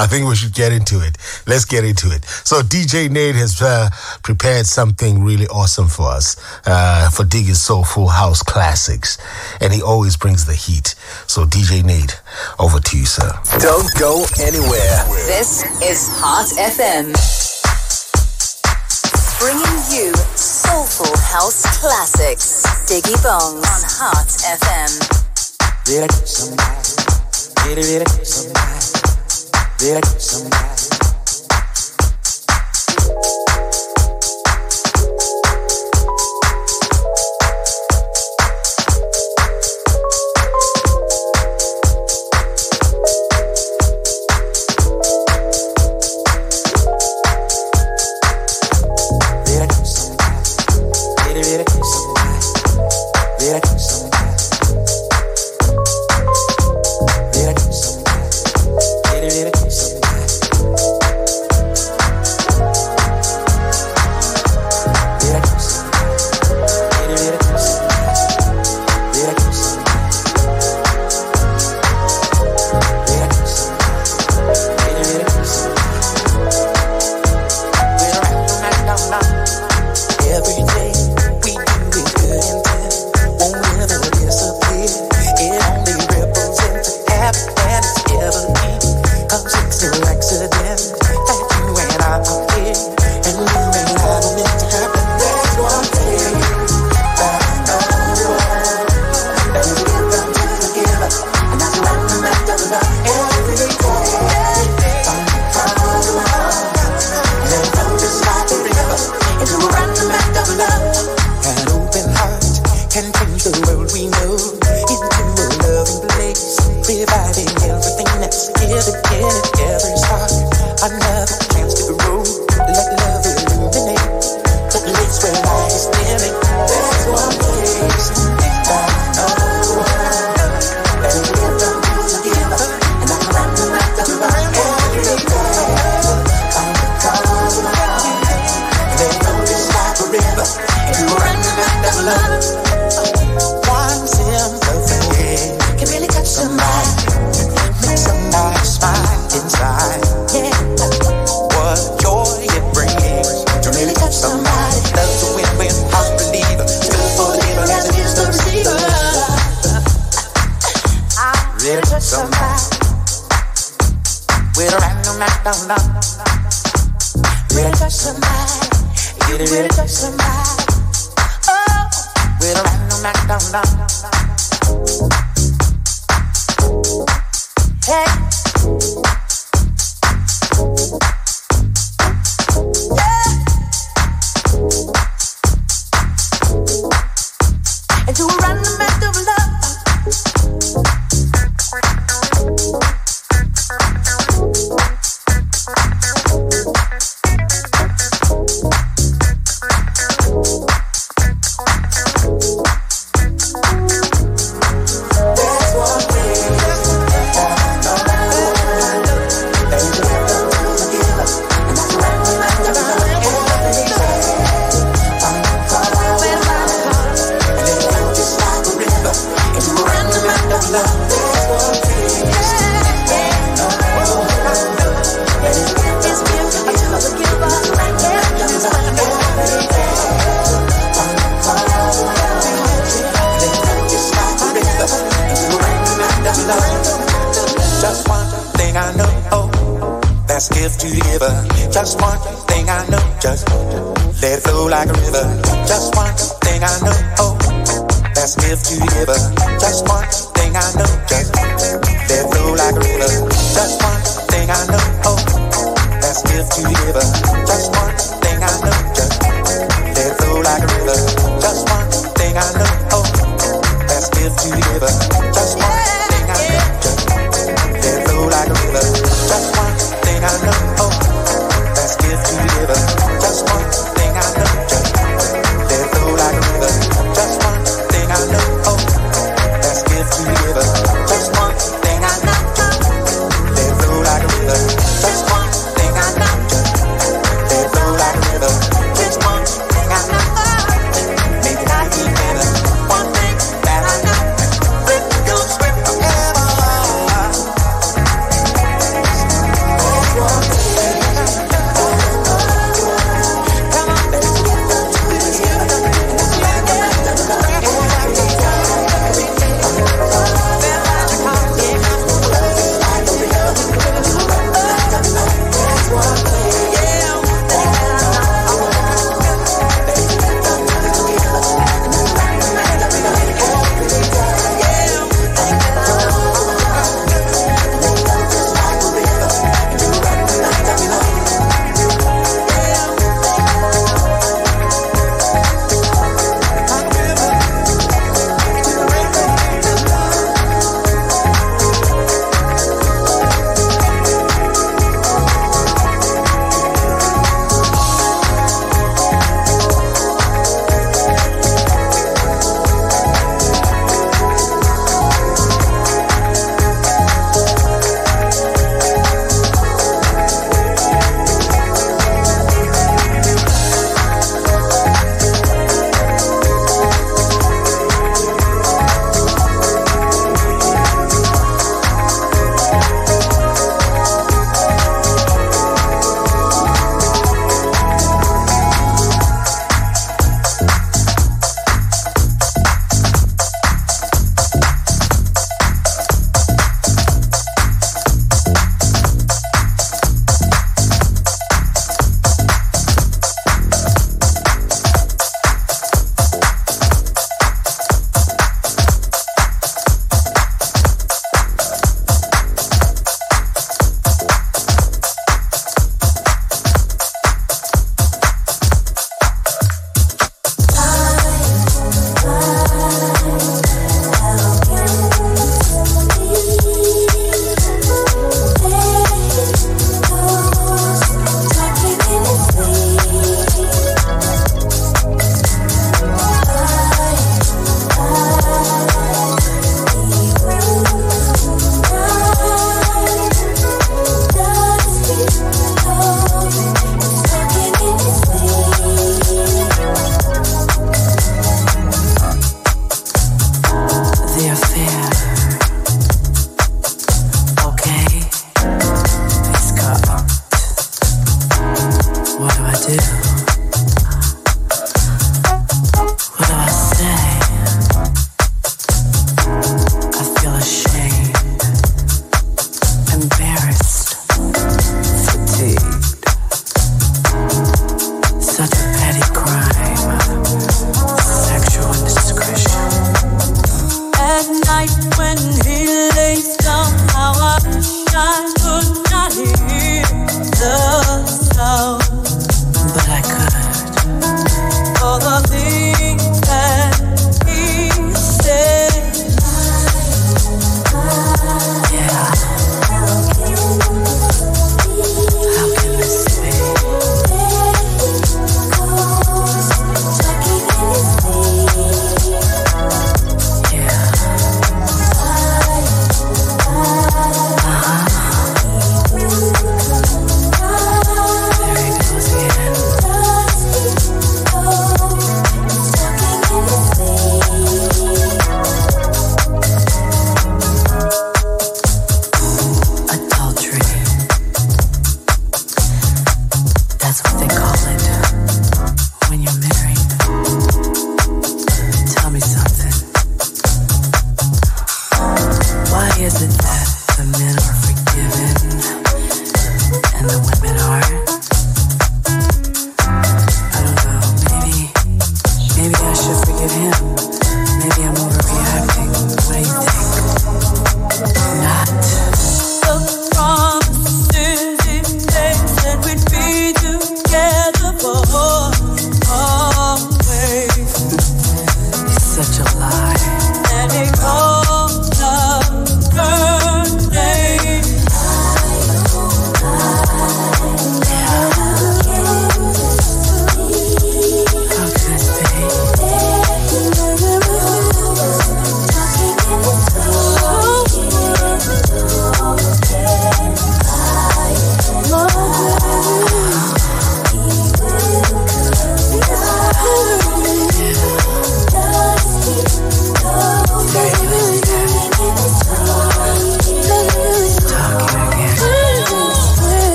I think we should get into it. Let's get into it. So DJ Nate has uh, prepared something really awesome for us uh, for Diggy's Soulful House Classics, and he always brings the heat. So DJ Nate, over to you, sir. Don't go anywhere. This is Heart FM. Bringing you soulful house classics. Diggy Bongs on Heart FM. somebody. So you ever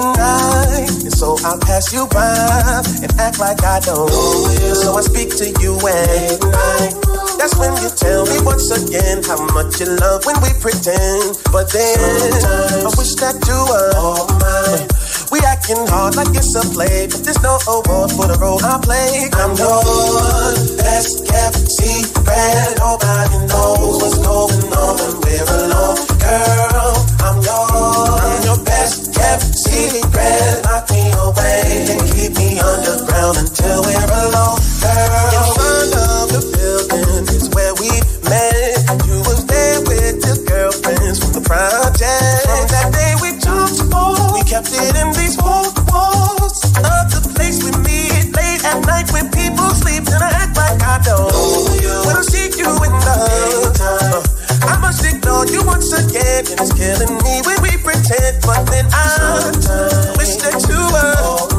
And so I'll pass you by and act like I don't know you. So I speak to you at night. That's when you tell me once again how much you love when we pretend. But then I wish that you were all mine. We acting hard like it's a play, but there's no award for the role I play. I'm your best kept secret. Nobody knows what's going on when we're alone, girl. I'm yours. I'm your best kept secret. Lock me away and keep me underground until we're alone, girl. In front of the building is where we met. You was there with your girlfriends from the project. From that day we talked, oh, we kept it in these four walls of the once again, and it's killing me when we pretend. But then I wish that you were.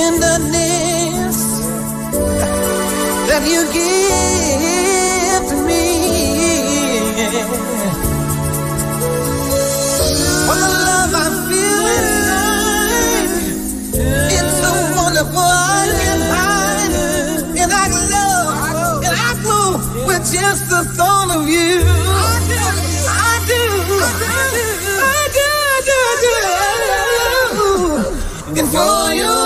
Tenderness that you give to me. For the love I feel inside, it's so wonderful I can hide, and I love and I glow with just the thought of you. I do, I do, I do, I do, I do. And for your love. I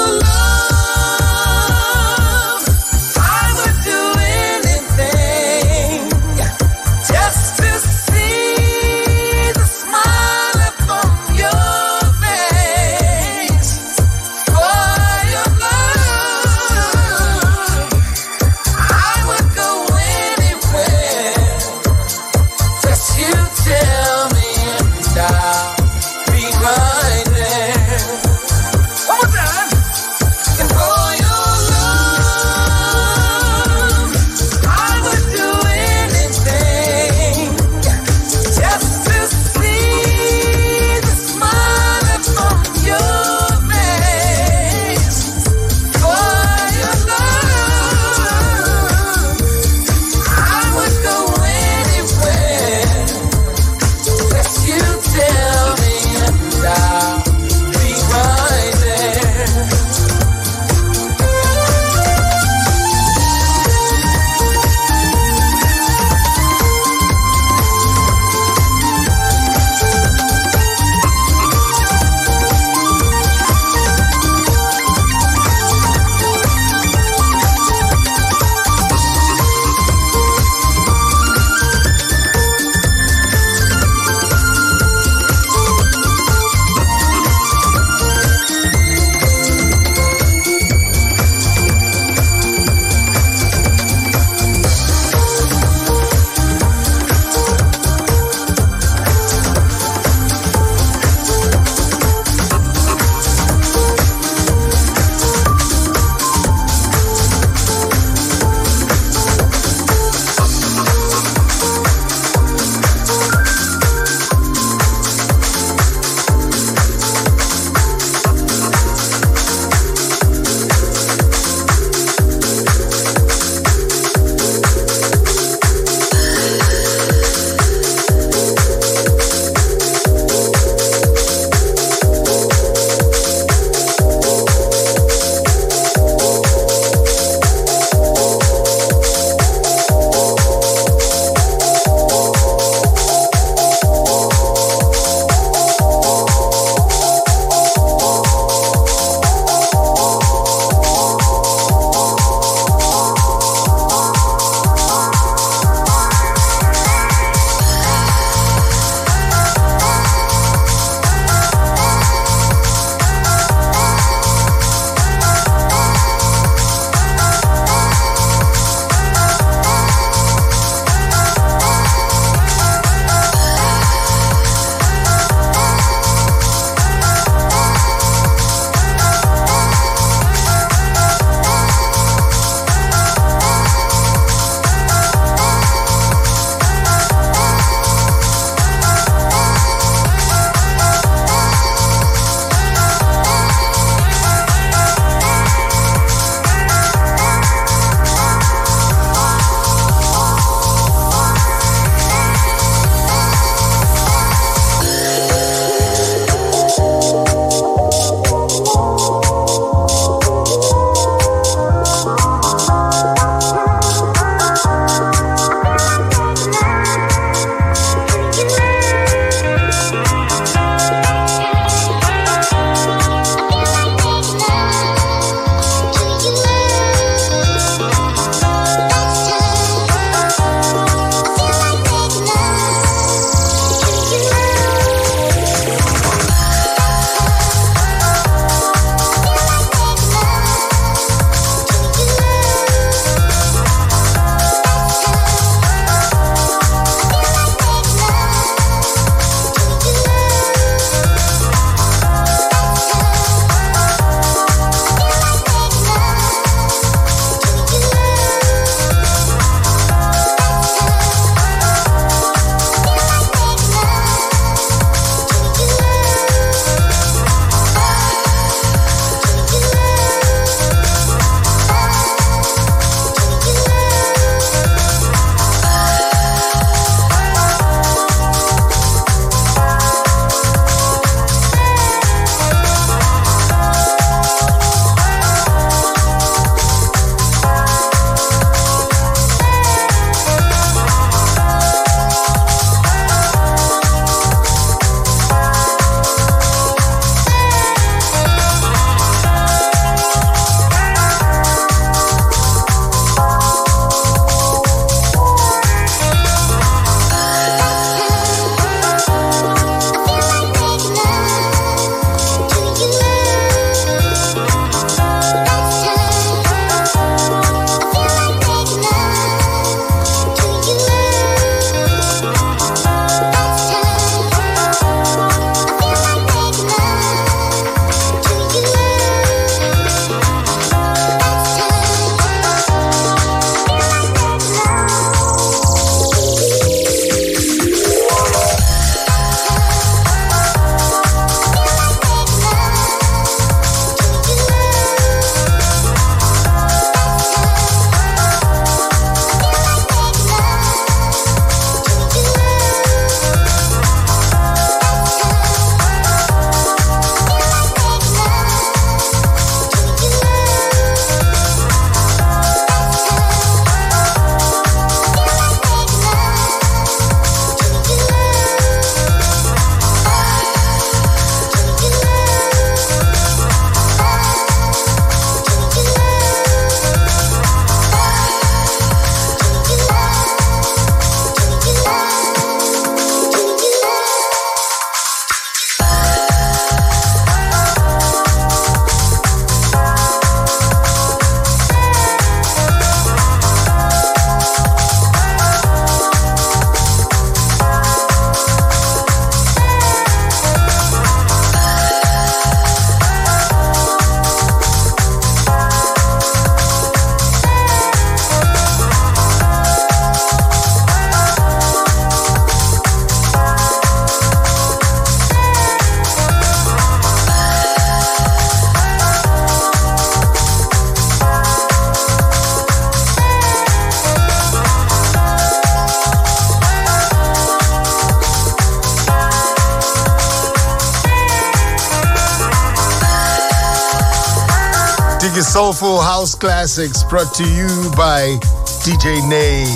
Soulful House Classics brought to you by DJ Nate.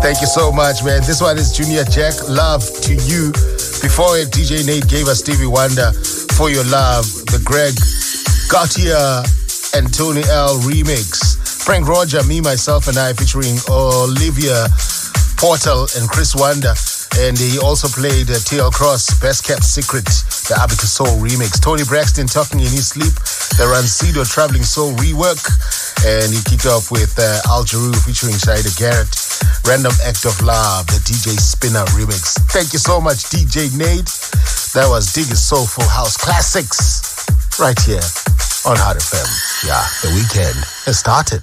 Thank you so much, man. This one is Junior Jack. Love to you. Before it, DJ Nate gave us Stevie Wonder for your love. The Greg Gautier and Tony L remix. Frank Roger, me, myself, and I featuring Olivia Portal and Chris Wonder. And he also played uh, TL Cross, Best Kept Secret, the Abica Soul remix. Toni Braxton talking in his sleep, the Rancido Traveling Soul rework. And he kicked off with uh, Al Jarreau featuring Siedah Garrett, Random Act of Love, the DJ Spinna remix. Thank you so much, DJ Nate. That was Diggy Soulful House Classics right here on Hot FM. Yeah, the weekend has started.